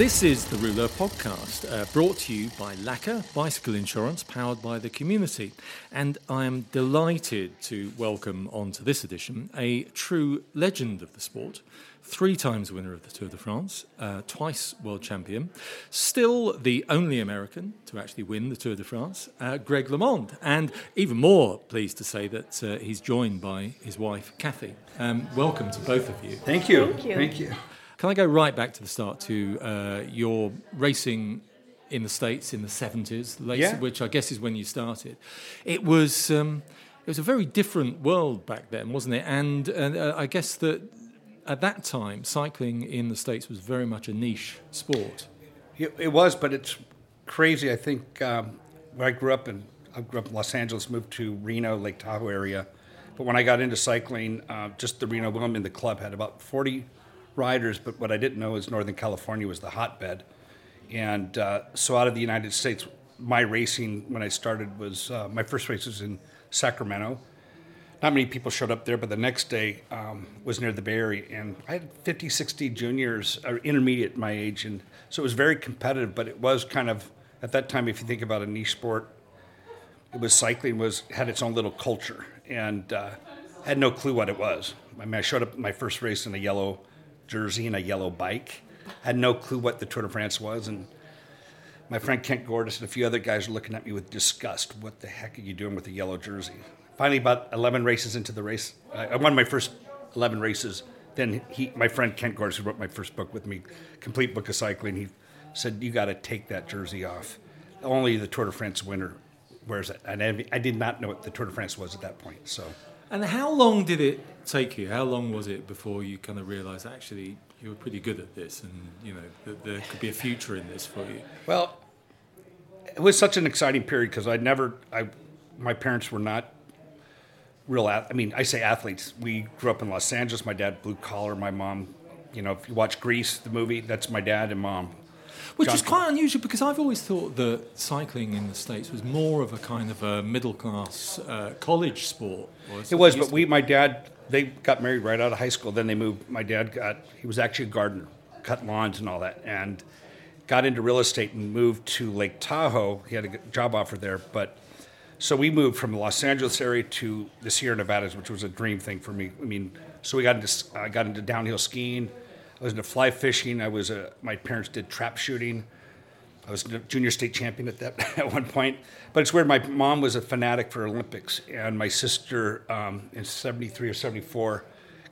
This is the Rouleur podcast, uh, brought to you by Laka Bicycle Insurance, powered by the community. And I am delighted to welcome onto this edition a true legend of the sport, three times winner of the Tour de France, uh, twice world champion, still the only American to actually win the Tour de France, uh, Greg LeMond. And even more pleased to say that uh, he's joined by his wife, Kathy. Um, welcome to both of you. Thank you. Thank you. Thank you. Can I go right back to the start to uh, your racing in the States in the 70s, late, Yeah. which I guess is when you started? It was, um, it was a very different world back then, wasn't it? And, uh, I guess that at that time, cycling in the States was very much a niche sport. It, was, but it's crazy. I think um, where I grew up in, I grew up in Los Angeles, moved to Reno, Lake Tahoe area. But when I got into cycling, uh, just the Reno Wheelmen, the club had about 40 riders. But what I didn't know is Northern California was the hotbed. And uh, so out of the United States, my racing when I started was uh, my first race was in Sacramento. Not many people showed up there, but the next day um, was near the Bay Area, and I had 50, 60 juniors, or intermediate my age, and so it was very competitive. But it was kind of at that time, if you think about a niche sport, it was cycling was had its own little culture, and uh, had no clue what it was. I mean, I showed up my first race in a yellow jersey and a yellow bike, had no clue what the Tour de France was, and my friend Kent Gordis and a few other guys were looking at me with disgust. What the heck are you doing with a yellow jersey? Finally, about 11 races into the race, I won my first 11 races. Then he, my friend Kent Gordis, who wrote my first book with me, Complete Book of Cycling, he said, "You got to take that jersey off. Only the Tour de France winner wears it." And I, I did not know what the Tour de France was at that point. So And how long did it take you? How long was it before you kind of realised actually you were pretty good at this and, you know, that there could be a future in this for you? Well, it was such an exciting period because I never, I, my parents were not real. I mean, I say athletes. We grew up in Los Angeles. My dad blue collar. My mom, you know, if you watch Grease, the movie, that's my dad and mom. Which is quite unusual because I've always thought that cycling in the States was more of a kind of a middle class uh, college sport. or It was, but we, my dad, they got married right out of high school. Then they moved. My dad got, he was actually a gardener, cut lawns and all that, and got into real estate and moved to Lake Tahoe. He had a job offer there, but so we moved from the Los Angeles area to the Sierra Nevadas, which was a dream thing for me. I mean, so we got into, I got into downhill skiing. I was into fly fishing. I was a, my parents did trap shooting. I was a junior state champion at that at one point. But it's weird. My mom was a fanatic for Olympics, and my sister um, in '73 or '74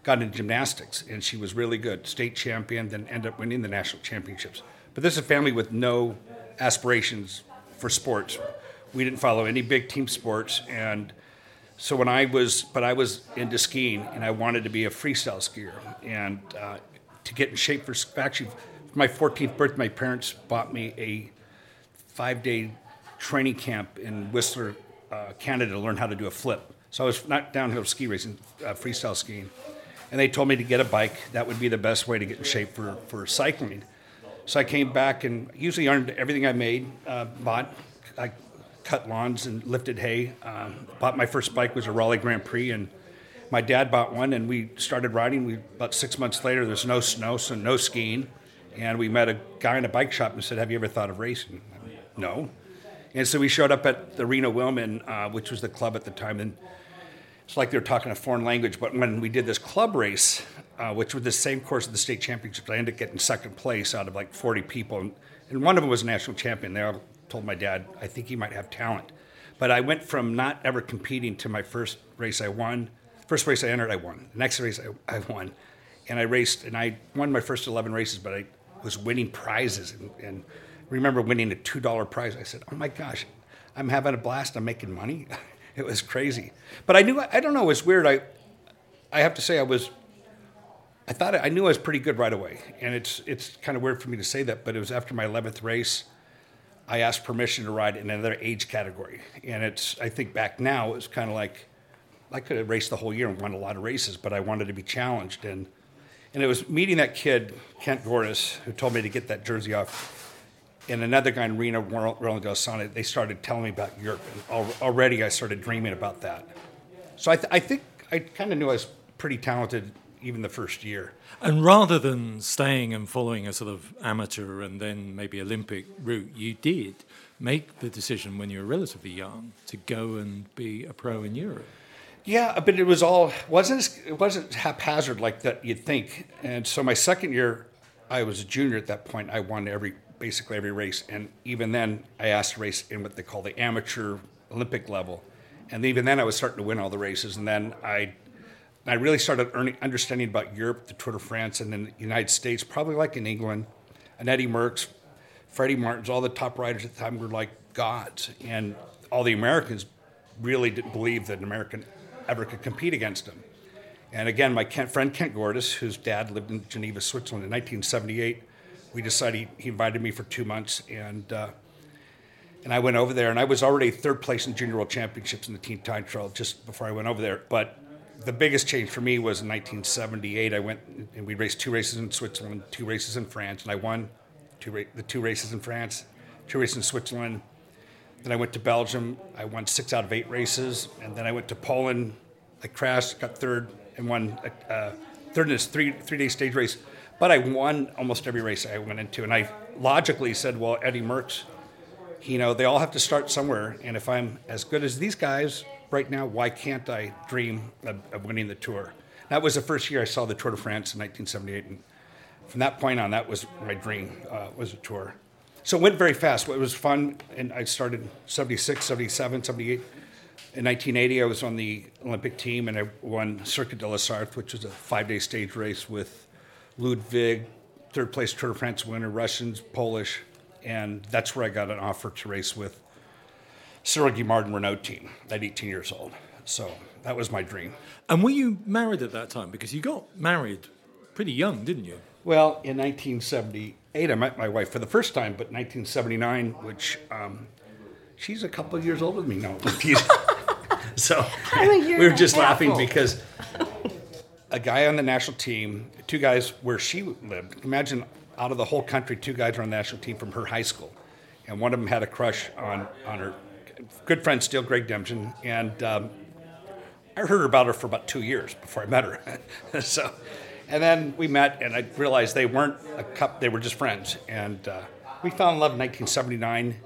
got into gymnastics, and she was really good, state champion, then ended up winning the national championships. But this is a family with no aspirations for sports. We didn't follow any big team sports, and so when I was, but I was into skiing, and I wanted to be a freestyle skier, and uh, to get in shape for actually for my 14th birthday, my parents bought me a five-day training camp in Whistler, uh, Canada, to learn how to do a flip. So I was not downhill ski racing, uh, freestyle skiing, and they told me to get a bike. That would be the best way to get in shape for for cycling. So I came back and usually earned everything I made. Uh, bought, I cut lawns and lifted hay. Um, bought my first bike was a Raleigh Grand Prix, and my dad bought one, and we started riding. We about six months later, there's no snow, so no skiing, and we met a guy in a bike shop and said, "Have you ever thought of racing?" No. And so we showed up at the Reno Wheelmen, uh, which was the club at the time, and it's like they were talking a foreign language. But when we did this club race, uh, which was the same course of the state championships, I ended up getting second place out of like 40 people, and one of them was a national champion. They all told my dad, I think he might have talent. But I went from not ever competing to my first race I won. First race I entered, I won. The next race I, I won, and I raced, and I won my first 11 races, but I was winning prizes, and, and remember winning a two dollar prize. I said, "Oh my gosh, I'm having a blast. I'm making money." it was crazy, but I knew I don't know. It was weird. I I have to say I was. I thought I knew I was pretty good right away, and it's it's kind of weird for me to say that, but it was after my 11th race. I asked permission to ride in another age category, and it's. I think back now, it's kind of like I could have raced the whole year and won a lot of races, but I wanted to be challenged, and and it was meeting that kid Kent Gordis who told me to get that jersey off, and another guy in Reno, Roland Gosana. They started telling me about Europe, and al- already I started dreaming about that. So I, th- I think I kind of knew I was pretty talented even the first year. And rather than staying and following a sort of amateur and then maybe Olympic route, you did make the decision when you were relatively young to go and be a pro in Europe. Yeah, but it was all wasn't it wasn't haphazard like that you'd think. And so my second year, I was a junior at that point. I won every basically every race, and even then, I asked to race in what they call the amateur Olympic level. And even then, I was starting to win all the races. And then I, I really started earning, understanding about Europe, the Tour de France, and then the United States, probably like in England. And Eddie Merckx, Freddy Maertens, all the top riders at the time were like gods. And all the Americans really didn't believe that an American ever could compete against them. And again, my Kent, friend Kent Gordis, whose dad lived in Geneva, Switzerland in 1978, we decided he, he invited me for two months. And uh, and I went over there, and I was already third place in junior world championships in the team time trial just before I went over there. But the biggest change for me was in 1978. I went and we raced two races in Switzerland, two races in France, and I won two ra- the two races in France, two races in Switzerland. Then I went to Belgium. I won six out of eight races, and then I went to Poland. I crashed, got third, and won uh, third in this three three day stage race. But I won almost every race I went into, and I logically said, "Well, Eddie Merckx." you know, they all have to start somewhere. And if I'm as good as these guys right now, why can't I dream of, of winning the tour? That was the first year I saw the Tour de France in 1978. And from that point on, that was my dream, uh, was a tour. So it went very fast. It was fun. And I started 76, 77, 78. In 1980, I was on the Olympic team and I won Circuit de la Sarthe, which was a five day stage race with Ludwig, third place Tour de France winner, Russians, Polish, and that's where I got an offer to race with Cyril Guimard Renault team at 18 years old. So that was my dream. And were you married at that time? Because you got married pretty young, didn't you? Well, in 1978, I met my wife for the first time, but 1979, which um, she's a couple of years older than me now. so we were just laughing because a guy on the national team, two guys where she lived. Imagine out of the whole country, two guys were on the national team from her high school, and one of them had a crush on on her good friend still, Greg Dempsey, and um, I heard about her for about two years before I met her. so, and then we met, and I realized they weren't a couple; they were just friends, and uh, we fell in love in 1979.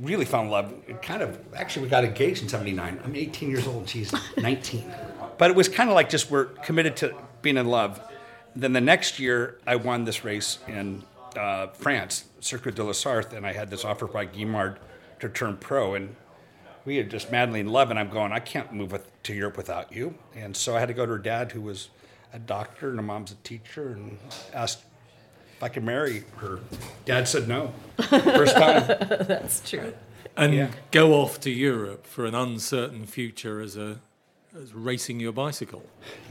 Really fell in love. It kind of actually we got engaged in '79. I'm 18 years old. and She's 19. but it was kind of like just we're committed to being in love then the next year, I won this race in uh, France, Circuit de la Sarthe, and I had this offer by Guimard to turn pro. And we had just madly in love, and I'm going, I can't move with, to Europe without you. And so I had to go to her dad, who was a doctor, and her mom's a teacher, and asked if I could marry her. Dad said no. First time. That's true. And yeah. go off to Europe for an uncertain future as a as racing your bicycle.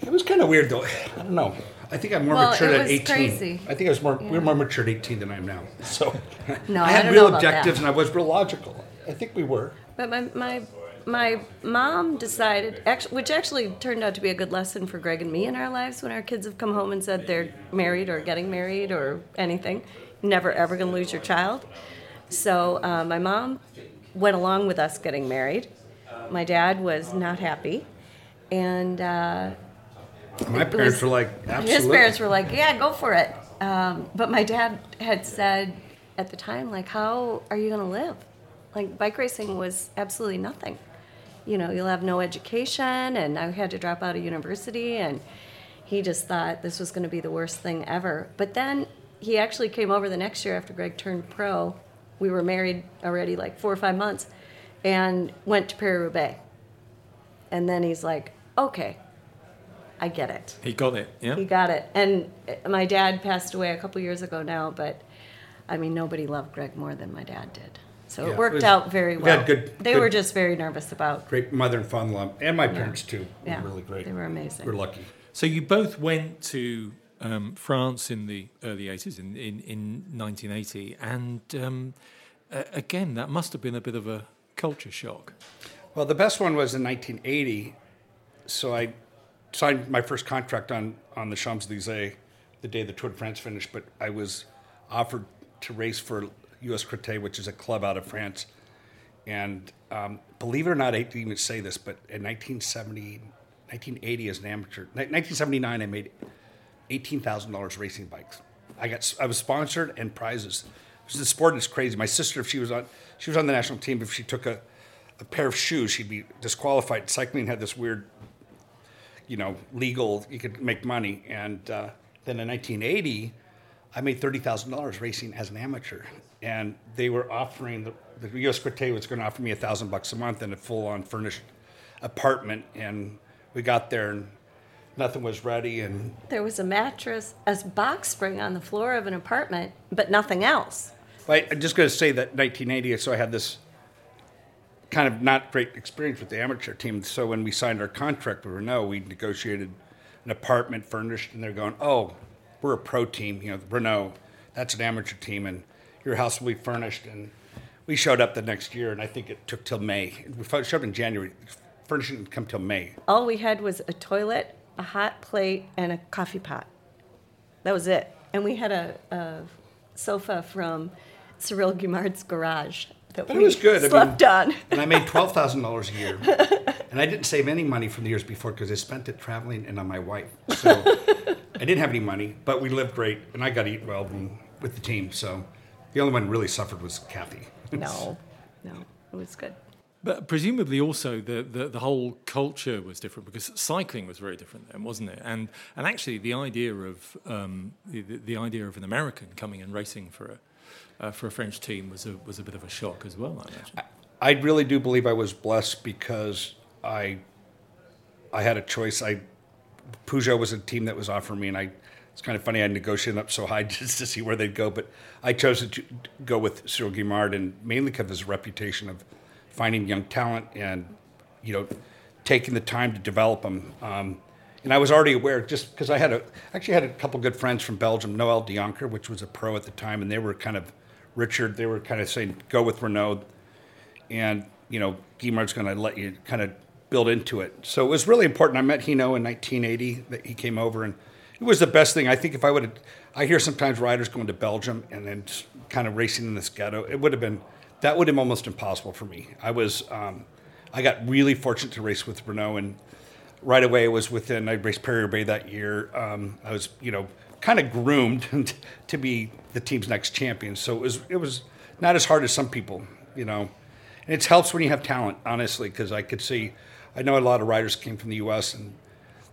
It was kind of weird though. I don't know. I think I'm more well, mature at 18. Crazy. I think I was more yeah. we are more mature at 18 than I am now. So no, I had I real objectives and I was real logical. I think we were. But my my my mom decided, which actually turned out to be a good lesson for Greg and me in our lives when our kids have come home and said they're married or getting married or anything. Never ever gonna lose your child. So uh, my mom went along with us getting married. My dad was not happy and uh, my parents was, were like, absolutely. His parents were like, yeah, go for it. Um, but my dad had said at the time, like, how are you going to live? Like, bike racing was absolutely nothing. You know, you'll have no education, and I had to drop out of university, and he just thought this was going to be the worst thing ever. But then he actually came over the next year after Greg turned pro. We were married already like four or five months, and went to Paris Roubaix. And then he's like, okay, I get it. He got it, yeah. He got it. And uh, my dad passed away a couple years ago now, but I mean, nobody loved Greg more than my dad did. So yeah, it worked it was, out very well. Had good, they good, were just very nervous about. Great mother and father-in-law, and my parents yeah. too. Yeah, were really great. They were amazing. We're lucky. So you both went to um, France in the early 80s, in, in, in 1980, and um, uh, again, that must have been a bit of a culture shock. Well, the best one was in 1980 so I signed my first contract on on the Champs Elysees the day the Tour de France finished. But I was offered to race for US Créteil, which is a club out of France. And um, believe it or not, I to even say this, but in 1970, 1980 as an amateur. 1979, I made $18,000 racing bikes. I got I was sponsored and prizes. The sport is crazy. My sister, if she was on, she was on the national team. If she took a, a pair of shoes, she'd be disqualified. Cycling had this weird, you know, legal. You could make money, and uh, then in 1980, I made thirty thousand dollars racing as an amateur, and they were offering the, the U.S. Was going to offer me a thousand bucks a month and a full-on furnished apartment, and we got there and nothing was ready, and There was a mattress, a box spring on the floor of an apartment, but nothing else. I, I'm just going to say that 1980, so I had this kind of not great experience with the amateur team. So when we signed our contract with Renault, we negotiated an apartment furnished, and they're going, "Oh, we're a pro team, you know, Renault. That's an amateur team, and your house will be furnished." And we showed up the next year, and I think it took till May. We showed up in January. Furnishing didn't come till May. All we had was a toilet, a hot plate, and a coffee pot. That was it. And we had a, a sofa from Cyril Guimard's garage that But we it was good. I slept mean, on. and I made twelve thousand dollars a year, and I didn't save any money from the years before because I spent it traveling and on my wife. So I didn't have any money, but we lived great, and I got to eat well with the team. So the only one really suffered was Kathy. No, no, it was good. But presumably also the, the, the whole culture was different because cycling was very different then, wasn't it? And and actually the idea of um, the, the the idea of an American coming and racing for a uh, for a French team was a was a bit of a shock as well. I imagine. I really do believe I was blessed because I I had a choice. I Peugeot was a team that was offering me, and I it's kind of funny. I negotiated up so high just to see where they'd go, but I chose to go with Cyril Guimard, and mainly because of his reputation of finding young talent and you know taking the time to develop them. Um, and I was already aware, just because I had a actually had a couple good friends from Belgium, Noël Dejonckheere, which was a pro at the time, and they were kind of Richard. They were kind of saying, "Go with Renault." and you know Guimard's going to let you kind of build into it. So it was really important. I met Hinault in 1980. That he came over, and it was the best thing. I think if I would, have, I hear sometimes riders going to Belgium and then kind of racing in this ghetto. It would have been that would have been almost impossible for me. I was, um, I got really fortunate to race with Renault, and right away it was within. I raced Perrier Bay that year. Um, I was, you know, kind of groomed to be the team's next champion. So it was, it was not as hard as some people, you know. And it helps when you have talent, honestly, because I could see, I know a lot of riders came from the U.S. and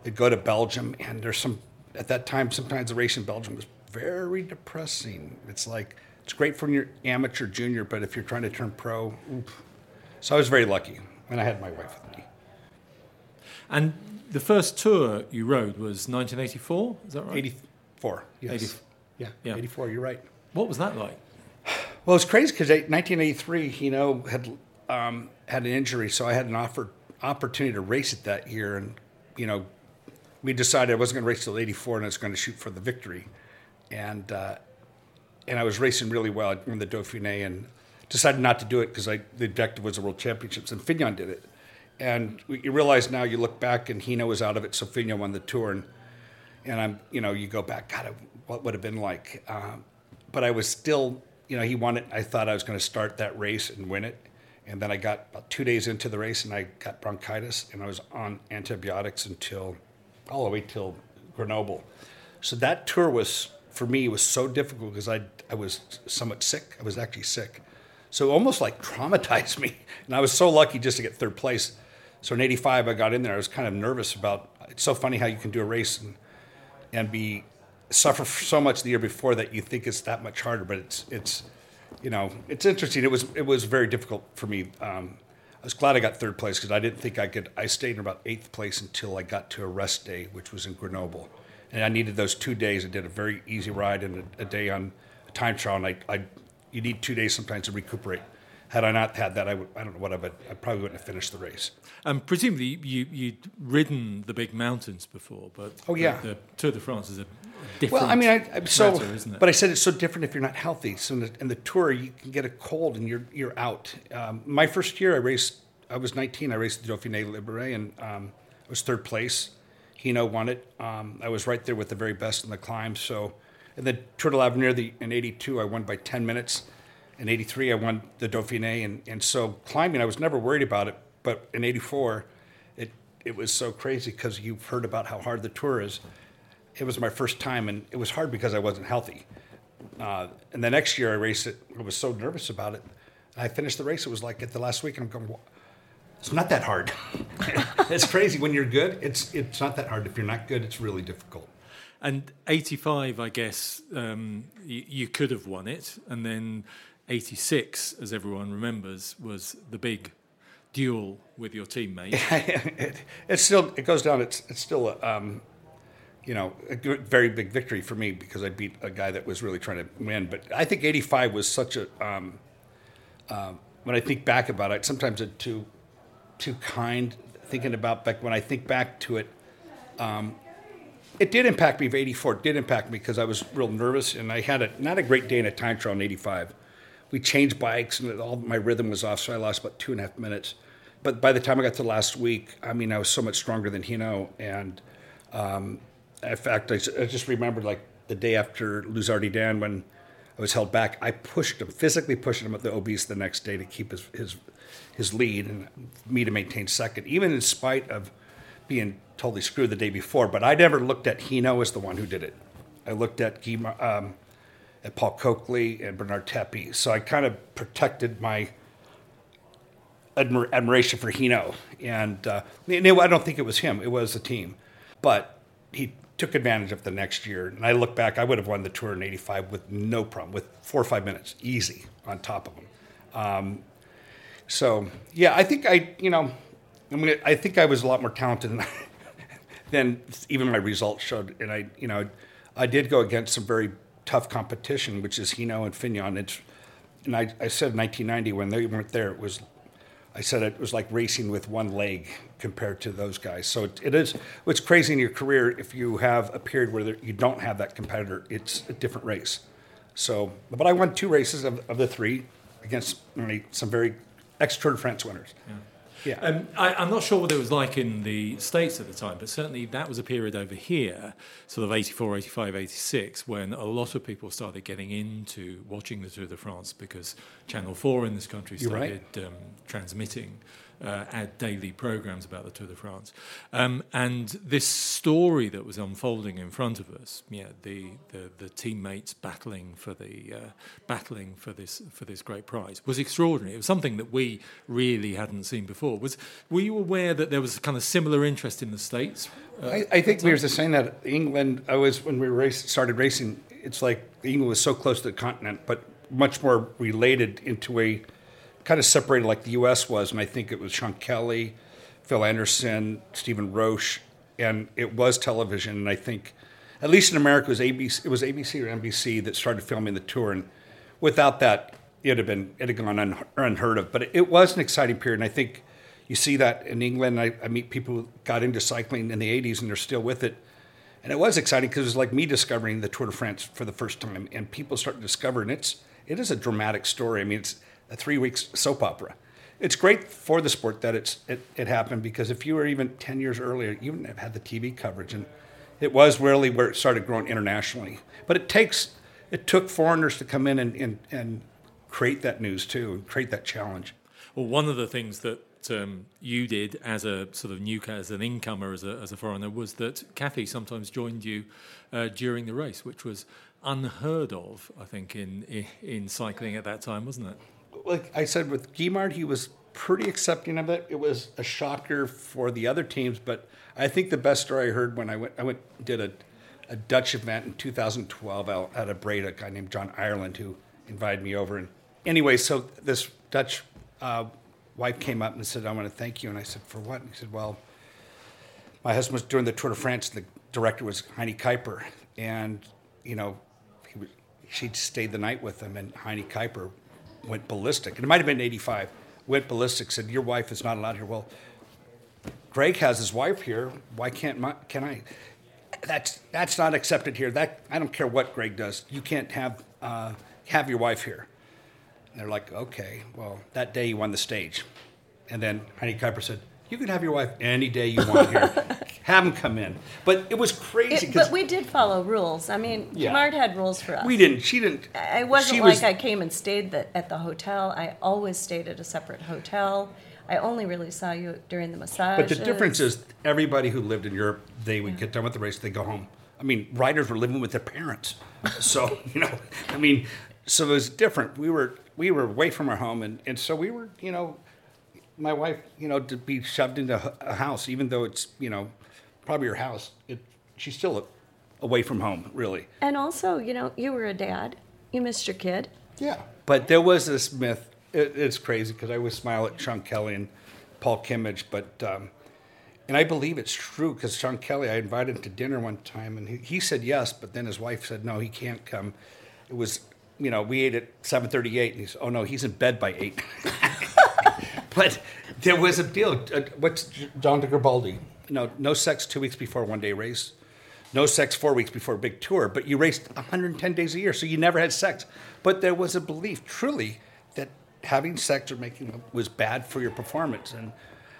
they'd go to Belgium, and there's some, at that time, sometimes the race in Belgium was very depressing. It's like, it's great for your amateur junior, but if you're trying to turn pro, oof. so I was very lucky, and I had my wife with me. And the first tour you rode was 1984. Is that right? 84, yes. 80 yeah, yeah. 84, you're right. What was that like? Well, it's crazy because 1983, you know, had um, had an injury, so I had an offer opportunity to race it that year, and you know, we decided I wasn't going to race till 84, and I was going to shoot for the victory, and uh, and I was racing really well. I won the Dauphiné, and decided not to do it because the objective was the World Championships, and Fignon did it, and you realize now you look back, and Hinault was out of it, so Fignon won the tour, and and I'm you know you go back, God, what would have been like, um, but I was still you know, he won it. I thought I was going to start that race and win it. And then I got about two days into the race and I got bronchitis and I was on antibiotics until all the way till Grenoble. So that tour was, for me, was so difficult because I, I was somewhat sick. I was actually sick. So almost like traumatized me. And I was so lucky just to get third place. So in 85, I got in there. I was kind of nervous about, it's so funny how you can do a race and, and be suffer so much the year before that you think it's that much harder. But it's it's you know it's interesting. It was it was very difficult for me. Um, I was glad I got third place because I didn't think I could. I stayed in about eighth place until I got to a rest day, which was in Grenoble, and I needed those two days. I did a very easy ride and a, a day on a time trial, and I, I you need two days sometimes to recuperate. Had I not had that, I, would, I don't know what I would. I probably wouldn't have finished the race. And presumably you, you'd ridden the big mountains before, but Oh, yeah. the, the Tour de France is a different Well, I mean, I, I'm so, matter, isn't it? but I said it's so different if you're not healthy. So in the, in the tour, you can get a cold and you're you're out. Um, my first year, I raced. I was 19. I raced the Dauphiné Libéré and um, I was third place. Hinault won it. Um, I was right there with the very best in the climb. So, and then Tour de l'Avenir the, in '82, I won by 10 minutes. In '83, I won the Dauphiné, and and so climbing, I was never worried about it. But in '84, it it was so crazy because you've heard about how hard the tour is. It was my first time, and it was hard because I wasn't healthy. Uh, and the next year I raced it. I was so nervous about it. I finished the race. It was like at the last week, and I'm going, it's not that hard. it's crazy when you're good. It's it's not that hard. If you're not good, it's really difficult. And 85, I guess, um, you, you could have won it. And then 86, as everyone remembers, was the big duel with your teammate. it, it's still, it goes down, it's, it's still, a, um, you know, a good, very big victory for me because I beat a guy that was really trying to win. But I think 85 was such a, um, uh, when I think back about it, sometimes it's too, too kind thinking about back when I think back to it. Um, it did impact me 84. Did impact me because I was real nervous and I had a, not a great day in a time trial in 85. We changed bikes and all my rhythm was off, so I lost about two and a half minutes. But by the time I got to last week, I mean, I was so much stronger than Hinault And um, in fact, I, I, just remembered like the day after Luz Ardiden when I was held back, I pushed him, physically pushed him at the Aubisque the next day to keep his, his, his lead and me to maintain second, even in spite of being totally screwed the day before. But I never looked at Hinault as the one who did it. I looked at um, at Paul Köchli and Bernard Tapie. So I kind of protected my admir- admiration for Hinault. And uh, I don't think it was him; it was the team. But he took advantage of the next year. And I look back, I would have won the tour in '85 with no problem, with four or five minutes, easy on top of them. Um, so yeah, I think I, you know, I mean, I think I was a lot more talented than, than even my results showed. And I, you know, I did go against some very tough competition, which is Hinault and Fignon. It's, and I, I said 1990 when they weren't there, it was, I said it was like racing with one leg compared to those guys. So it, it is, what's crazy in your career, if you have a period where you don't have that competitor, it's a different race. So, but I won two races of, of the three against some very ex Tour de France winners. Yeah. Yeah. Um, I, am not sure what it was like in the States at the time, but certainly that was a period over here, sort of 84, 85, 86, when a lot of people started getting into watching the Tour de France because Channel 4 in this country started right. um, transmitting uh, add daily programs about the Tour de France. Um, and this story that was unfolding in front of us, yeah, the, the, the teammates battling for the uh, battling for this for this great prize was extraordinary. It was something that we really hadn't seen before. Was were you aware that there was a kind of similar interest in the states? Uh, I, I, think we were just saying that England. I was when we race, started racing. It's like England was so close to the continent, but much more related into a kind of separated like the U.S. was, and I think it was Sean Kelly, Phil Anderson, Stephen Roche, and it was television. And I think, at least in America, it was ABC. It was ABC or NBC that started filming the tour, and without that, it'd have been it had gone un, unheard of. But it, was an exciting period, and I think you see that in England. I, I meet people who got into cycling in the '80s, and they're still with it. And it was exciting because it was like me discovering the Tour de France for the first time, and people start to discover, and it's it is a dramatic story. I mean, it's a three weeks soap opera. It's great for the sport that it's it, it happened because if you were even ten years earlier, you wouldn't have had the TV coverage, and it was really where it started growing internationally. But it takes it took foreigners to come in and, and, and create that news too, and create that challenge. Well, one of the things that um, you did as a sort of new as an incomer as a, as a foreigner was that Kathy sometimes joined you uh, during the race, which was unheard of, I think, in in cycling at that time, wasn't it? Like I said with Guimard, he was pretty accepting of it. It was a shocker for the other teams, but I think the best story I heard when I went, I went did a, a Dutch event in 2012 out at a Breda, a guy named John Ireland who invited me over. And anyway, so this Dutch uh, wife came up and said, "I want to thank you." And I said, "For what?" And he said, "Well, my husband was doing the Tour de France. and The director was Hennie Kuiper, and you know, he was, she stayed the night with him, and Hennie Kuiper went ballistic. And it might have been 85. Went ballistic, said, Your wife is not allowed here. Well, Greg has his wife here. Why can't my, can I? That's, that's not accepted here. That, I don't care what Greg does. You can't have, uh, have your wife here. And they're like, Okay. Well, that day he won the stage. And then Hennie Kuiper said, You can have your wife any day you want here. have them come in. But it was crazy. It, but we did follow rules. I mean, yeah. Mart had rules for us. We didn't. She didn't. I wasn't like was, I came and stayed the, at the hotel. I always stayed at a separate hotel. I only really saw you during the massage. But the difference is everybody who lived in Europe, they would get done with the race, they go home. I mean, riders were living with their parents. So, you know, I mean, so it was different. We were we were away from our home and, and so we were, you know, my wife, you know, to be shoved into a house, even though it's, you know, probably her house, it, she's still away from home, really. And also, you know, you were a dad. You missed your kid. Yeah. But there was this myth. It, it's crazy because I always smile at Sean Kelly and Paul Kimmage, but um, and I believe it's true because Sean Kelly, I invited him to dinner one time, and he, he said yes, but then his wife said no, he can't come. It was, you know, we ate at seven thirty-eight, and he said, oh no, he's in bed by eight. but there was a deal. Uh, what's Jean de Gribaldy? No, no sex two weeks before one day race. No sex four weeks before a big tour, but you raced 110 days a year, so you never had sex. But there was a belief, truly, that having sex or making was bad for your performance. And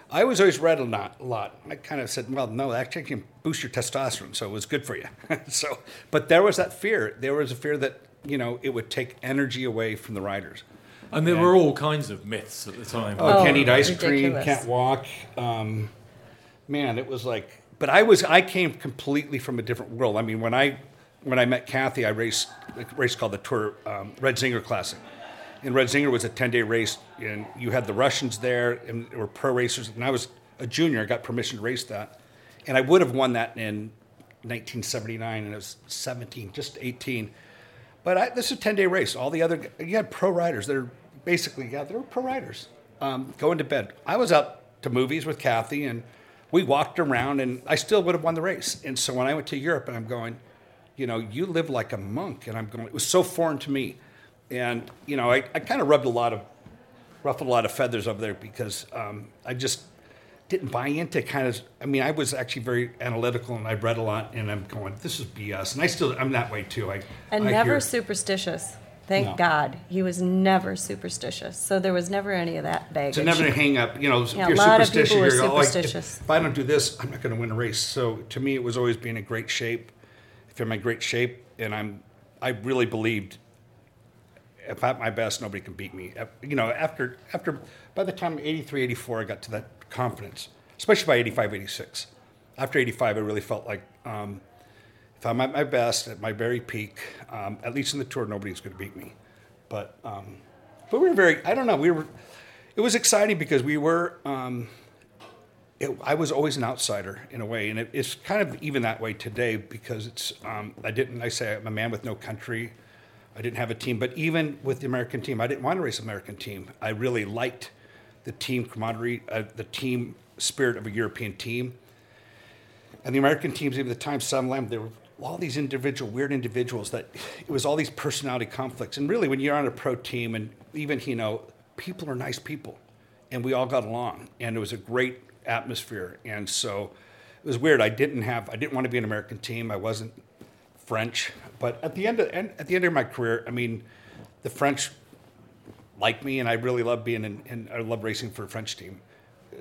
I was always read a lot. A lot. I kind of said, well, no, actually can boost your testosterone, so it was good for you. so, but there was that fear. There was a fear that you know it would take energy away from the riders. And there were all kinds of myths at the time. Oh, Oh, can't eat ice ridiculous. cream, can't walk. Um, man, it was like. But I was I came completely from a different world. I mean, when I when I met Kathy, I raced a race called the Tour um, Red Zinger Classic. And Red Zinger was a 10 day race, and you had the Russians there, and there were pro racers. And I was a junior, I got permission to race that. And I would have won that in 1979, and I was 17, just 18. But I, this is a 10 day race. All the other, you had pro riders They're basically, yeah, they were pro riders um, going to bed. I was out to movies with Kathy, and we walked around, and I still would have won the race. And so when I went to Europe, and I'm going, you know, you live like a monk. And I'm going, it was so foreign to me. And, you know, I, I kind of rubbed a lot of, ruffled a lot of feathers over there because um, I just didn't buy into kind of, I mean, I was actually very analytical and I read a lot and I'm going, this is BS. And I still, I'm that way too. I, And I never hear- superstitious. Thank No. God. He was never superstitious. So there was never any of that baggage. So never a hang up. You know, if Yeah, a you're lot of superstitious, people were you're like, if, superstitious. if I don't do this, I'm not going to win a race. So to me, it was always being in great shape. If I'm in great shape, and I'm, I really believed, if I'm at my best, nobody can beat me. You know, after after by the time 83, 84, I got to that confidence, especially by 85, 86. After 85, I really felt like um, if I'm at my best, at my very peak, um, at least in the tour, nobody's going to beat me. But um, but we were very. I don't know. We were. It was exciting because we were. Um, it, I was always an outsider in a way, and it, it's kind of even that way today because it's. Um, I didn't. I say I'm a man with no country. I didn't have a team, but even with the American team, I didn't want to race American team. I really liked the team camaraderie, uh, the team spirit of a European team. And the American teams, even at the time, some Lamb, there were all these individual, weird individuals that it was all these personality conflicts. And really, when you're on a pro team, and even, you know, people are nice people, and we all got along, and it was a great atmosphere. And so it was weird. I didn't have, I didn't want to be an American team. I wasn't French. But at the end of, at the end of my career, I mean, the French like me, and I really love being in, in I love racing for a French team.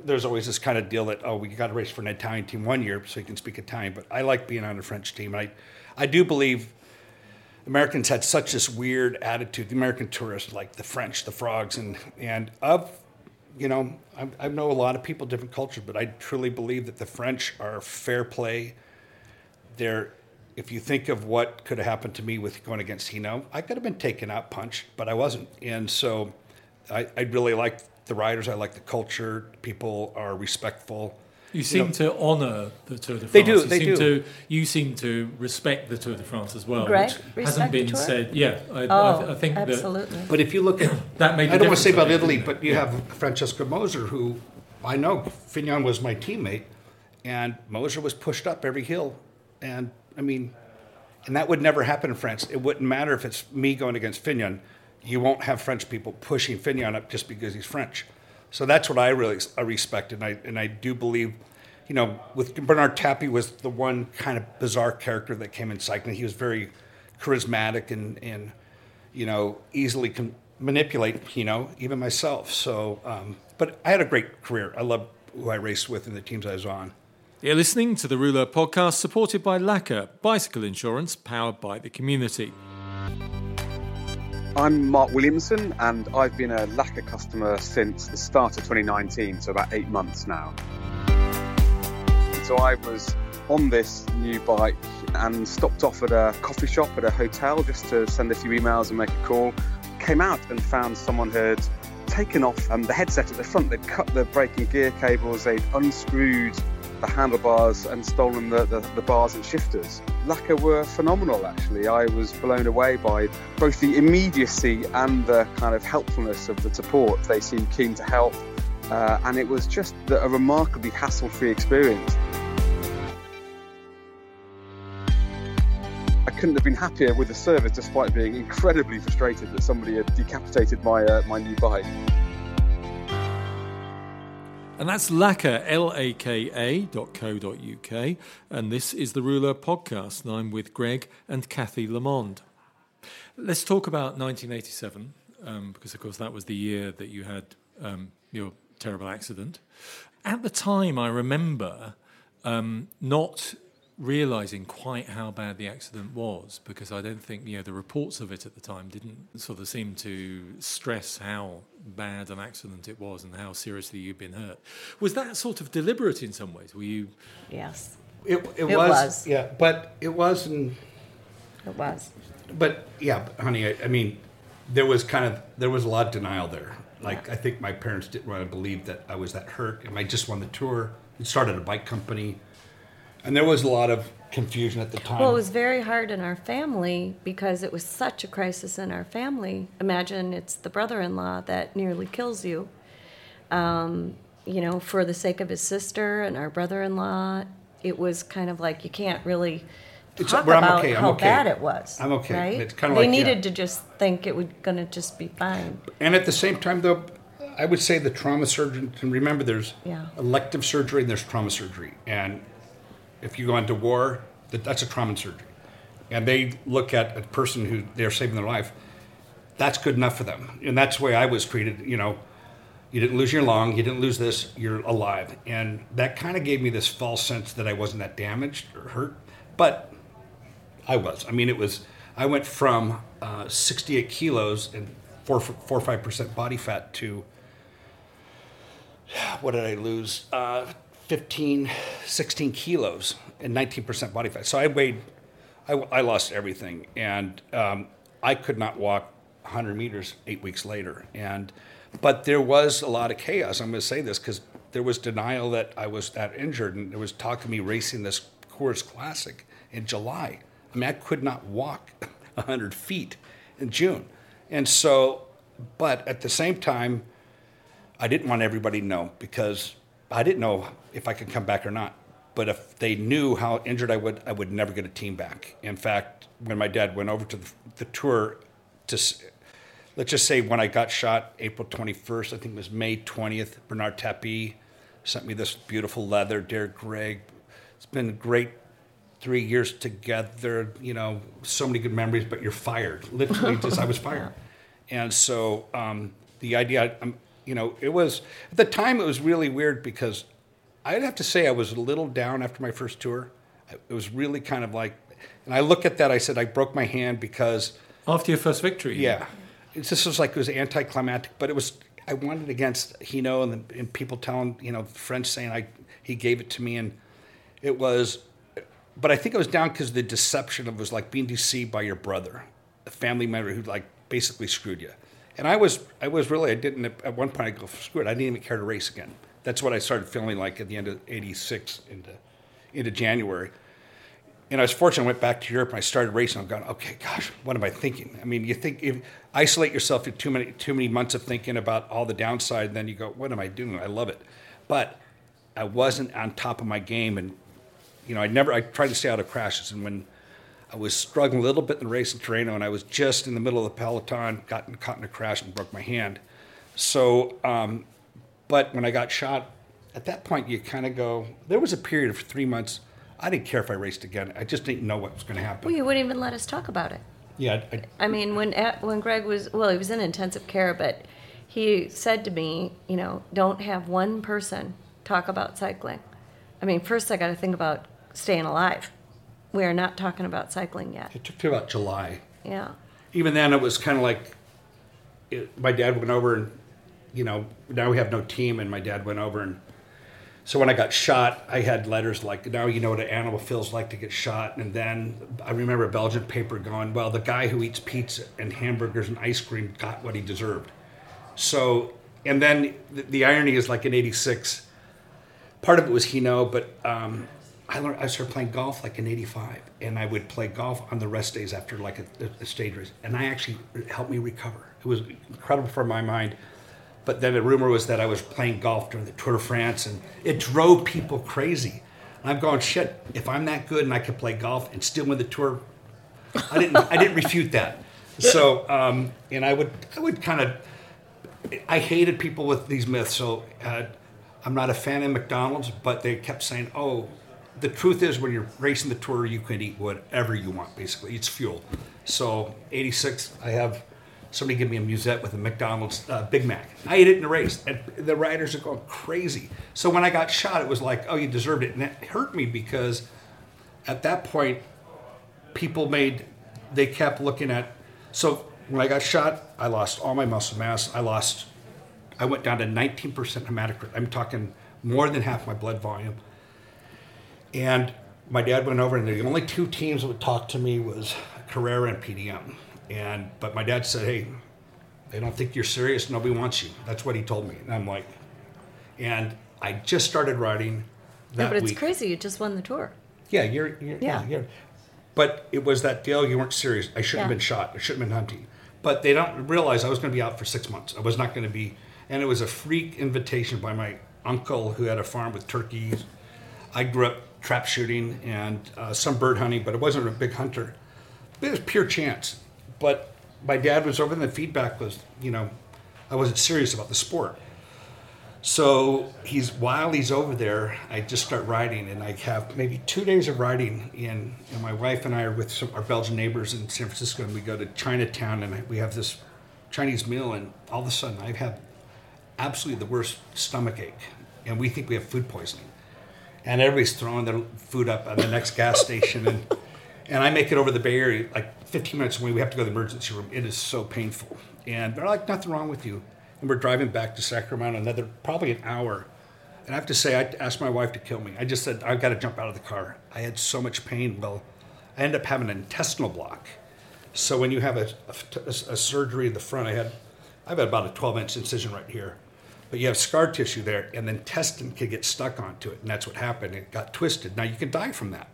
There's always this kind of deal that oh, we got to race for an Italian team one year so you can speak Italian. But I like being on a French team, I, I do believe Americans had such this weird attitude. The American tourists, like the French, the frogs, and and of, you know, I, I know a lot of people, different cultures, but I truly believe that the French are fair play. They're if you think of what could have happened to me with going against Hinault, I could have been taken out, punched, but I wasn't. And so I, I'd really like the riders. I like the culture. People are respectful. You seem to honour the Tour de France. They do, You they seem do. To, you seem to respect the Tour de France as well, Greg, which hasn't been Tour? said. Yeah, I, Oh, I, I oh, think that absolutely. But if you look at, that made. I don't want to say about Italy, it? but you have Francesco Moser, who I know Fignon was my teammate, and Moser was pushed up every hill, and I mean, and that would never happen in France. It wouldn't matter if it's me going against Fignon. You won't have French people pushing Fignon up just because he's French. So that's what I really I respect, and I and I do believe, you know, with Bernard Tapie was the one kind of bizarre character that came in cycling. He was very charismatic and and you know easily can manipulate. You know, even myself. So, um, but I had a great career. I love who I raced with and the teams I was on. You're listening to the Rouleur podcast supported by Laka, bicycle insurance powered by the community. I'm Mark Williamson, and I've been a Laka customer since the start of 2019, so about eight months now. So I was on this new bike and stopped off at a coffee shop at a hotel just to send a few emails and make a call. Came out and found someone had taken off um, the headset at the front. They'd cut the brake and gear cables, they'd unscrewed the handlebars and stolen the, the, the bars and shifters. Laka were phenomenal actually. I was blown away by both the immediacy and the kind of helpfulness of the support. They seemed keen to help uh, and it was just a remarkably hassle-free experience. I couldn't have been happier with the service despite being incredibly frustrated that somebody had decapitated my, uh, my new bike. And that's Laka, L-A-K-A dot co dot UK. And this is the Rouleur podcast. And I'm with Greg and Kathy LeMond. Let's talk about 1987, um, because of course that was the year that you had um, your terrible accident. At the time, I remember um, not realizing quite how bad the accident was because I don't think you know the reports of it at the time didn't sort of seem to stress how bad an accident it was and how seriously you'd been hurt. Was that sort of deliberate in some ways? Were you? Yes, It, it, It was, was. yeah, but it wasn't. it was. But yeah, but honey, I, I mean, there was kind of there was a lot of denial there. Like I think my parents didn't want to believe that I was that hurt, and I just won the tour. and started a bike company, and there was a lot of confusion at the time. Well, it was very hard in our family because it was such a crisis in our family. Imagine it's the brother-in-law that nearly kills you. Um, you know, for the sake of his sister and our brother-in-law, it was kind of like you can't really It's- talk about okay, I'm how okay. bad it was. I'm okay. Right? It's kinda they like, yeah. needed to just think it was going to just be fine. And at the same time, though, I would say the trauma surgeon, and remember there's Yeah. elective surgery and there's trauma surgery. And if you go into war, that, that's a trauma surgery. And they look at a person who they're saving their life, that's good enough for them. And that's the way I was treated. You know, you didn't lose your lung, you didn't lose this, you're alive. And that kind of gave me this false sense that I wasn't that damaged or hurt. But I was. I mean, it was. I went from uh, 68 kilos and four, four or five percent body fat to what did I lose? Uh, 15, 16 kilos and 19 percent body fat. So I weighed. I, I lost everything, and um, I could not walk 100 meters eight weeks later. And but there was a lot of chaos. I'm going to say this because there was denial that I was that injured, and there was talk of me racing this Coors Classic in July. I mean, I could not walk 100 feet in June. And so, but at the same time, I didn't want everybody to know because I didn't know if I could come back or not. But if they knew how injured I would, I would never get a team back. In fact, when my dad went over to the, the tour to, let's just say when I got shot, April 21st, I think it was May 20th, Bernard Tapie sent me this beautiful leather, Derek Gregg. It's been great three years together, you know, so many good memories, but you're fired. Literally, just I was fired. And so um, the idea, um, you know, it was, at the time, it was really weird because I'd have to say I was a little down after my first tour. It was really kind of like, and I look at that, I said, I broke my hand because After your first victory? yeah, it's just was like it was anticlimactic, but it was. I won it against Hinault and, the, and people telling you know French saying I he gave it to me and it was, but I think it was down because the deception of it was like being deceived by your brother, a family member who like basically screwed you, and I was I was really I didn't at one point I go screw it I didn't even care to race again. That's what I started feeling like at the end of '86 into into January and I was fortunate. I went back to Europe and I started racing. I'm going, okay, gosh, what am I thinking? I mean, you think if isolate yourself in too many too many months of thinking about all the downside, then you go, what am I doing? I love it, but I wasn't on top of my game, and you know, I never. I tried to stay out of crashes, and when I was struggling a little bit in the race in Torino, and I was just in the middle of the peloton, got caught in a crash and broke my hand. So, um, but when I got shot, at that point, you kind of go. There was a period of three months. I didn't care if I raced again. I just didn't know what was going to happen. Well, you wouldn't even let us talk about it. Yeah, I, I mean, when at, when Greg was well, he was in intensive care, but he said to me, you know, don't have one person talk about cycling. I mean, first I got to think about staying alive. We are not talking about cycling yet. it took to about July. Yeah. Even then, it was kind of like it, my dad went over and, you know, now we have no team, and my dad went over and. So when I got shot, I had letters like, "Now you know what an animal feels like to get shot." And then I remember a Belgian paper going, "Well, the guy who eats pizza and hamburgers and ice cream got what he deserved." So, and then the, the irony is like in '86, part of it was Hinault, but um, I learned I started playing golf like in '85, and I would play golf on the rest days after like a, a stage race, and I actually helped me recover. It was incredible for my mind. But then the rumor was that I was playing golf during the Tour de France, and it drove people crazy. And I'm going, shit. If I'm that good and I can play golf and still win the Tour, I didn't. I didn't refute that. So, um, and I would, I would kind of, I hated people with these myths. So, uh, I'm not a fan of McDonald's, but they kept saying, oh, the truth is when you're racing the tour, you can eat whatever you want. Basically, it's fuel. So, 86, I have somebody give me a musette with a McDonald's uh, Big Mac. I ate it in the race, and the riders are going crazy. So when I got shot, it was like, oh, you deserved it, and that hurt me because at that point, people made they kept looking at. So when I got shot, I lost all my muscle mass. I lost. I went down to 19% hematocrit. I'm talking more than half my blood volume. And my dad went over, and the only two teams that would talk to me was Carrera and PDM. And but my dad said, "Hey, they don't think you're serious. Nobody wants you." That's what he told me. And I'm like, and I just started riding that Yeah, but it's week. crazy. You just won the tour. Yeah, you're, you're yeah. Yeah. you're. But it was that deal. You weren't serious. I shouldn't have been shot. I shouldn't have been hunting. But they don't realize I was going to be out for six months. I was not going to be, and it was a freak invitation by my uncle who had a farm with turkeys. I grew up trap shooting and uh, some bird hunting, but I wasn't a big hunter. It was pure chance. But my dad was over, and the feedback was, you know, I wasn't serious about the sport. So he's while he's over there, I just start riding, and I have maybe two days of riding. In and my wife and I are with some, our Belgian neighbors in San Francisco, and we go to Chinatown, and we have this Chinese meal, and all of a sudden I have absolutely the worst stomach ache, and we think we have food poisoning, and everybody's throwing their food up at the next gas station, and and I make it over the Bay Area like 15 minutes away. We have to go to the emergency room. It is so painful, and they're like, nothing wrong with you. And we're driving back to Sacramento another probably an hour. And I have to say, I asked my wife to kill me. I just said, I've got to jump out of the car. I had so much pain. Well, I ended up having an intestinal block. So when you have a, a, a surgery in the front, I had, I've had about a 12 inch incision right here. But you have scar tissue there, and the intestine could get stuck onto it. And that's what happened. It got twisted. Now you can die from that.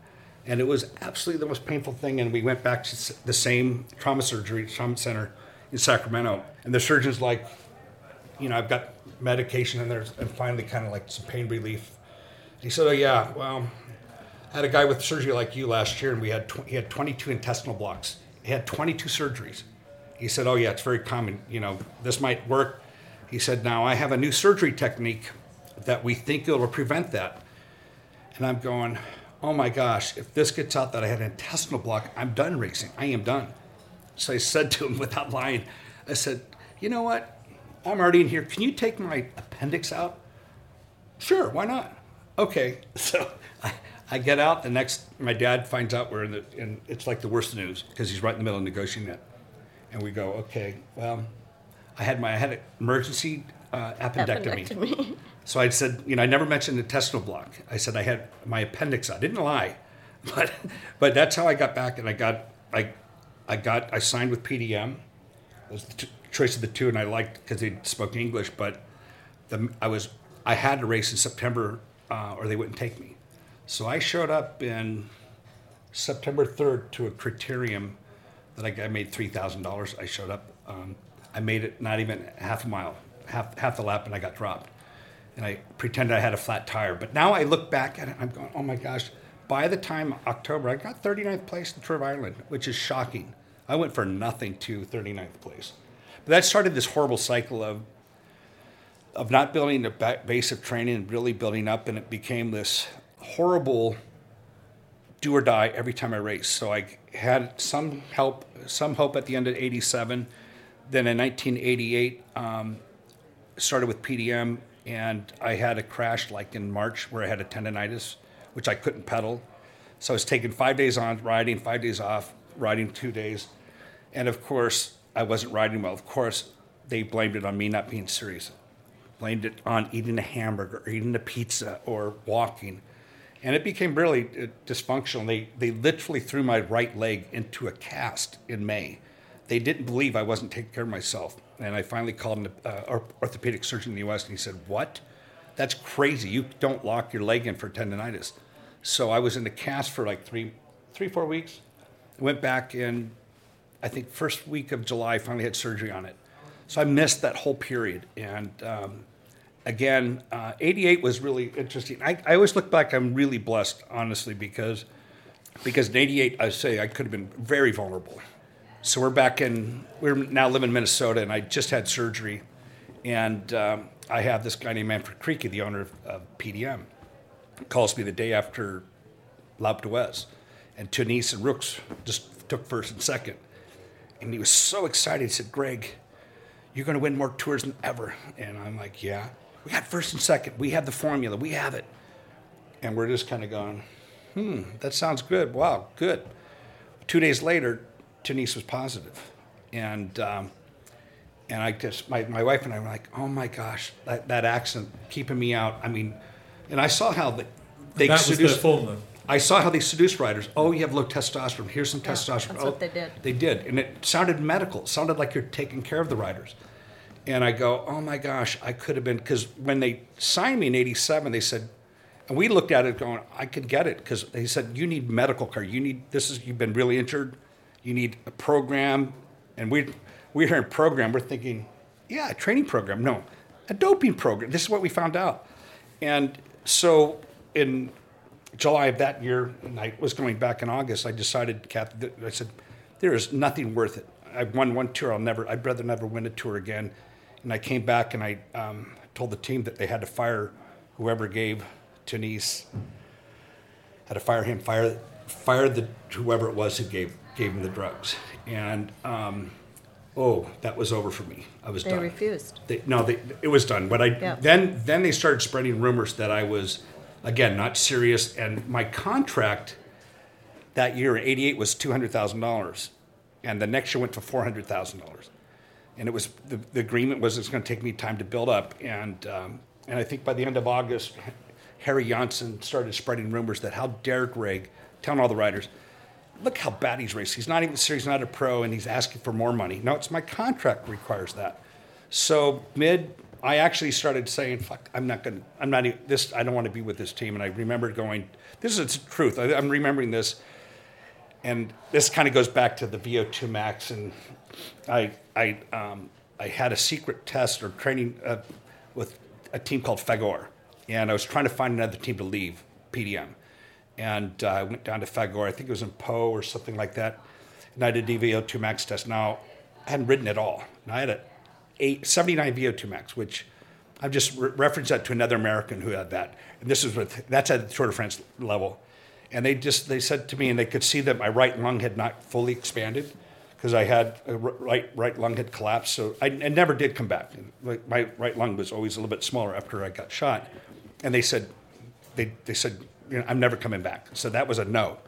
And it was absolutely the most painful thing. And we went back to the same trauma surgery, trauma center in Sacramento. And the surgeon's like, you know, I've got medication in there and finally kind of like some pain relief. He said, oh, yeah, well, I had a guy with surgery like you last year and we had, tw- he had 22 intestinal blocks. He had 22 surgeries. He said, oh, yeah, it's very common. You know, this might work. He said, now I have a new surgery technique that we think it'll prevent that. And I'm going, oh my gosh, if this gets out that I had an intestinal block, I'm done racing. I am done. So I said to him without lying, I said, you know what? I'm already in here. Can you take my appendix out? Sure, why not? Okay. So I, I get out. The next, my dad finds out we're in the, and it's like the worst news because he's right in the middle of negotiating it. And we go, okay, well, I had my, I had an emergency uh, appendectomy. Appendectomy. So I said, you know, I never mentioned intestinal block. I said I had my appendix. I didn't lie, but but that's how I got back, and I got I I got I signed with PDM. It was the t- choice of the two, and I liked because they spoke English. But the I was I had to race in September, uh, or they wouldn't take me. So I showed up in September third to a criterium that I, I made three thousand dollars. I showed up. Um, I made it not even half a mile, half half the lap, and I got dropped. And I pretended I had a flat tire. But now I look back at it, I'm going, oh my gosh. By the time October, I got 39th place in Tour of Ireland, which is shocking. I went for nothing to 39th place. But that started this horrible cycle of of not building a base of training and really building up, and it became this horrible do or die every time I raced. So I had some help, some hope at the end of '87. Then in 1988, um, started with PDM, and I had a crash like in March where I had a tendonitis, which I couldn't pedal. So I was taking five days on riding, five days off, riding two days, and of course I wasn't riding well. Of course, they blamed it on me not being serious. Blamed it on eating a hamburger, or eating a pizza, or walking. And it became really uh, dysfunctional. They, they literally threw my right leg into a cast in May. They didn't believe I wasn't taking care of myself. And I finally called an uh, orthopedic surgeon in the US and he said, What? That's crazy. You don't lock your leg in for tendonitis. So I was in the cast for like three, three, four weeks. Went back in, I think, first week of July, finally had surgery on it. So I missed that whole period. And um, again, uh, 88 was really interesting. I, I always look back, I'm really blessed, honestly, because because in 88, I say I could have been very vulnerable. So we're back in, we're now living in Minnesota, and I just had surgery. And um, I have this guy named Manfred Krikke, the owner of, of PDM, calls me the day after L'Alpe d'Huez. And Theunisse and Rooks just took first and second. And he was so excited. He said, Greg, you're going to win more tours than ever. And I'm like, yeah. We got first and second. We have the formula. We have it. And we're just kind of going, hmm, that sounds good. Wow, good. Two days later, Theunisse was positive. And, um, and I just, my, my wife and I were like, oh my gosh, that, that accident keeping me out. I mean, and I saw how they, they that was their. I saw how they seduced riders. Oh, you have low testosterone. Here's some testosterone. That's oh, what they did. They did. And it sounded medical. It sounded like you're taking care of the riders. And I go, oh my gosh, I could have been, because when they signed me in 87, they said, and we looked at it going, I could get it, because they said, you need medical care. You need, this is, you've been really injured. You need a program. And we, we heard program, we're thinking, yeah, a training program. No, a doping program. This is what we found out. And so in July of that year, and I was going back in August, I decided, Kath, I said, there is nothing worth it. I've won one tour. I'll never. I'd rather never win a tour again. And I came back and I um, told the team that they had to fire whoever gave Theunisse. Had to fire him. Fire fire the whoever it was who gave gave him the drugs. And um, oh, that was over for me. I was They done. refused. They, refused. no, they, it was done. But I Yeah. then then they started spreading rumors that I was again not serious, and my contract that year in '88 was two hundred thousand dollars, and the next year went to four hundred thousand dollars, and it was the, the agreement was it's going to take me time to build up, and um, and I think by the end of August, Harry Janssen started spreading rumors that how dare Greg telling all the riders. Look how bad he's racing. He's not even serious, not a pro, and he's asking for more money. No, it's my contract requires that. So mid, I actually started saying, "Fuck, I'm not gonna, I'm not even, this. I don't want to be with this team." And I remembered going, "This is the truth." I, I'm remembering this, and this kind of goes back to the VO2 max. And I, I, um, I had a secret test or training uh, with a team called Fagor, and I was trying to find another team to leave PDM, and uh, I went down to Fagor. I think it was in Po or something like that, and I did a VO2 max test. Now, I hadn't ridden at all. And I had a eight, 79 VO2 max, which I've just re- referenced that to another American who had that. And this is with, that's at the Tour de France level. And they just, they said to me, and they could see that my right lung had not fully expanded because I had a right, right lung had collapsed. So I, I never did come back. Like, My right lung was always a little bit smaller after I got shot. And they said, they, they said, you know, I'm never coming back. So that was a no.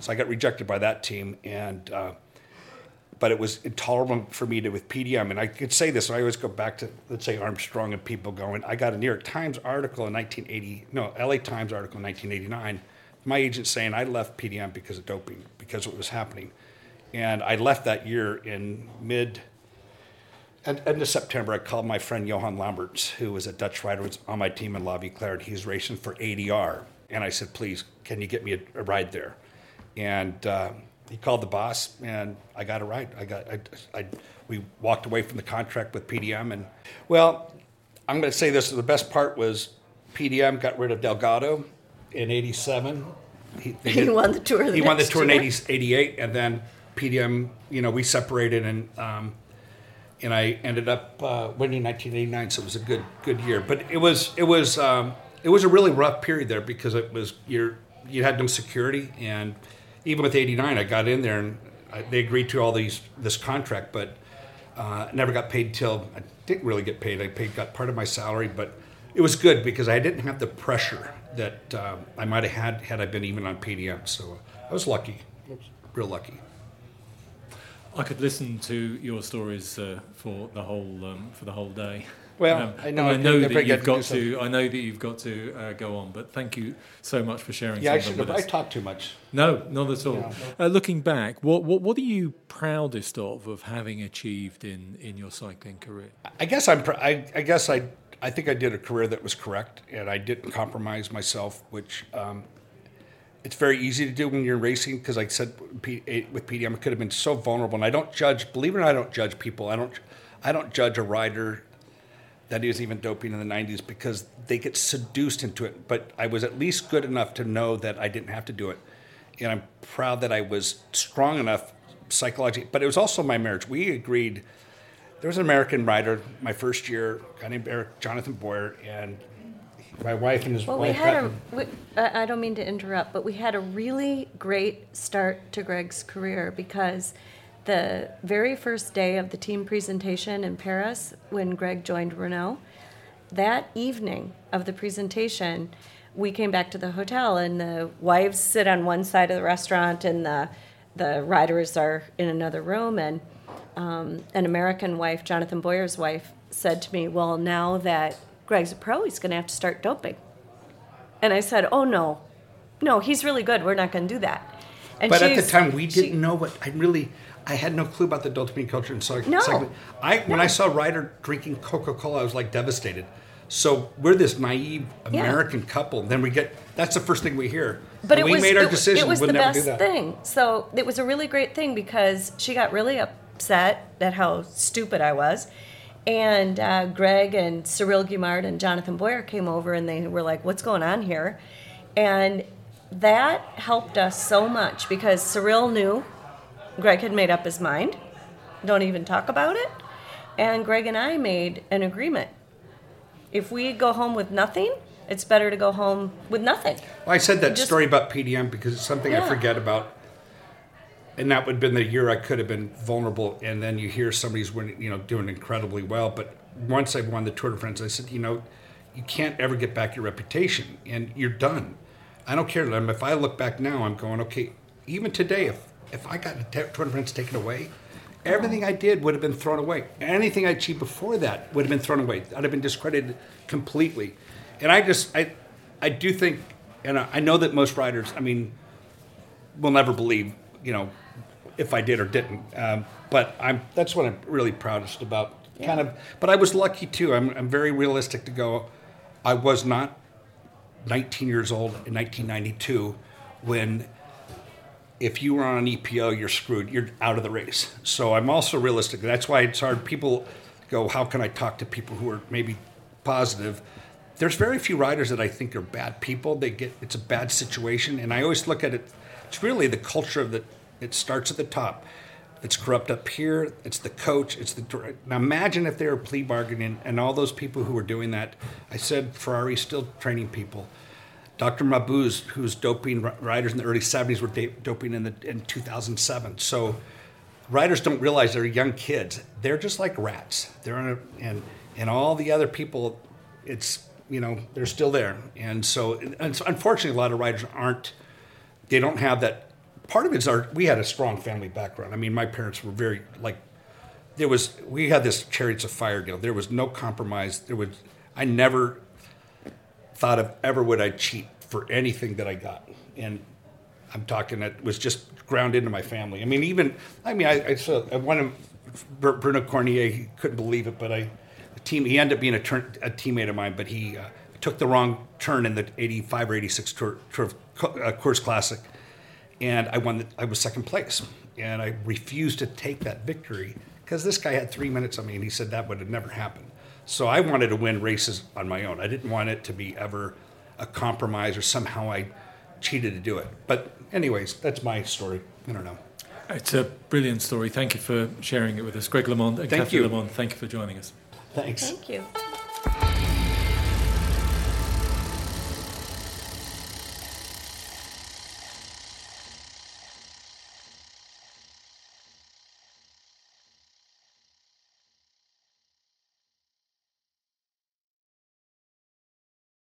So I got rejected by that team. And, uh, but it was intolerable for me to with PDM. And I could say this, I always go back to, let's say, Armstrong and people going, I got a New York Times article in 1980, no, LA Times article in 1989, my agent saying I left PDM because of doping, because of what was happening. And I left that year in mid, end, end of September. I called my friend Johan Lammerts, who was a Dutch rider, was on my team in La Vie Claire, and he's racing for ADR. And I said, please, can you get me a, a ride there? And uh, he called the boss, and I got a ride. I got, I, I, we walked away from the contract with PDM, and well, I'm going to say this: the best part was PDM got rid of Delgado in '87. He, He did- won the tour the He won the next tour in 80, 88, and then PDM. You know, we separated, and um, and I ended up uh, winning 1989. So it was a good good year. But it was it was um, it was a really rough period there because it was you're you had no security, and even with 89, I got in there and I, they agreed to all these this contract, but uh, never got paid till I didn't really get paid. I paid got part of my salary, but it was good because I didn't have the pressure that um, I might have had had I been even on PDM. So I was lucky, real lucky. I could listen to your stories uh, for the whole um, for the whole day. Well, Um, I know I know that you've got something. to. I know that you've got to uh, go on. But thank you so much for sharing. Yeah, I should have. I with us. talk too much. No, not at all. Yeah. Uh, looking back, what, what what are you proudest of of having achieved in in your cycling career? I guess I'm. pr- I, I guess I. I think I did a career that was correct, and I didn't compromise myself, which um, it's very easy to do when you're racing. Because, like I said, P- with PDM, I could have been so vulnerable. And I don't judge. Believe it or not, I don't judge people. I don't. I don't judge a rider that he was even doping in the 90s because they get seduced into it. But I was at least good enough to know that I didn't have to do it. And I'm proud that I was strong enough psychologically. But it was also my marriage. We agreed. There was an American rider my first year, a guy named Eric Jonathan Boyer, and my wife and his Well, we wife. had got- a, we, I don't mean to interrupt, but we had a really great start to Greg's career because the very first day of the team presentation in Paris, when Greg joined Renault, that evening of the presentation, we came back to the hotel and the wives sit on one side of the restaurant and the, the riders are in another room and um, an American wife, Jonathan Boyer's wife, said to me, Well, now that Greg's a pro, he's going to have to start doping. And I said, Oh, no, no, he's really good. We're not going to do that. And But at the time, we didn't know what I really. I had no clue about the dopamine culture and so. No. cycling. I when No. I saw Ryder drinking Coca Cola, I was like devastated. So we're this naive Yeah. American couple. And then we get that's the first thing we hear. But it we was, made our it, decision. it was we'll the best thing. So it was a really great thing because she got really upset at how stupid I was. And uh, Greg and Cyril Guimard and Jonathan Boyer came over and they were like, What's going on here? And that helped us so much because Cyril knew Greg had made up his mind. Don't even talk about it. And Greg and I made an agreement. If we go home with nothing, it's better to go home with nothing. Well, I said that Just- story about PDM because it's something I forget about. And that would have been the year I could have been vulnerable. And then you hear somebody's winning, you know, doing incredibly well. But once I won the Tour de France, I said, you know, you can't ever get back your reputation, and you're done. I don't care. If I look back now, I'm going, okay. Even today, if if I got the Te- Tour de France taken away, everything I did would have been thrown away. Anything I achieved before that would have been thrown away. I'd have been discredited completely. And I just, I, I do think, and I I know that most riders, I mean, will never believe, you know, if I did or didn't. Um, but I'm that's what I'm really proudest about. Kind of, but I was lucky too. I'm, I'm very realistic to go. I was not 19 years old in 1992 when if you were on an EPO, you're screwed. You're out of the race. So I'm also realistic. That's why it's hard. People go, how can I talk to people who are maybe positive? There's very few riders that I think are bad people. They get it's a bad situation, and I always look at it. It's really the culture of the. It starts at the top. It's corrupt up here. It's the coach. It's the. Now imagine if they were plea bargaining and all those people who were doing that. I said Ferrari's still training people. Dr. Mabuse, who's doping riders in the early 70s, were doping in the in 2007. So riders don't realize they're young kids. They're just like rats. They're in a, and and all the other people, it's you know they're still there. And so and so unfortunately, a lot of riders aren't. They don't have that. Part of it's our. We had a strong family background. I mean, my parents were very like. There was we had this chariots of fire deal. There was no compromise. There was. I never thought of ever would I cheat for anything that I got. And I'm talking that was just ground into my family. I mean, even I mean, I, I saw one of Br- Bruno Cornillet. Couldn't believe it, but I, the team. He ended up being a, turn, a teammate of mine, but he uh, took the wrong turn in the '85 or '86 tour, tour uh, course classic, and I won. The, I was second place, and I refused to take that victory because this guy had three minutes on me, and he said that would have never happened. So I wanted to win races on my own. I didn't want it to be ever a compromise or somehow I cheated to do it. But anyways, that's my story. I don't know. It's a brilliant story. Thank you for sharing it with us. Greg LeMond and Thank Kathy you. LeMond, thank you for joining us. Thanks. Thank you.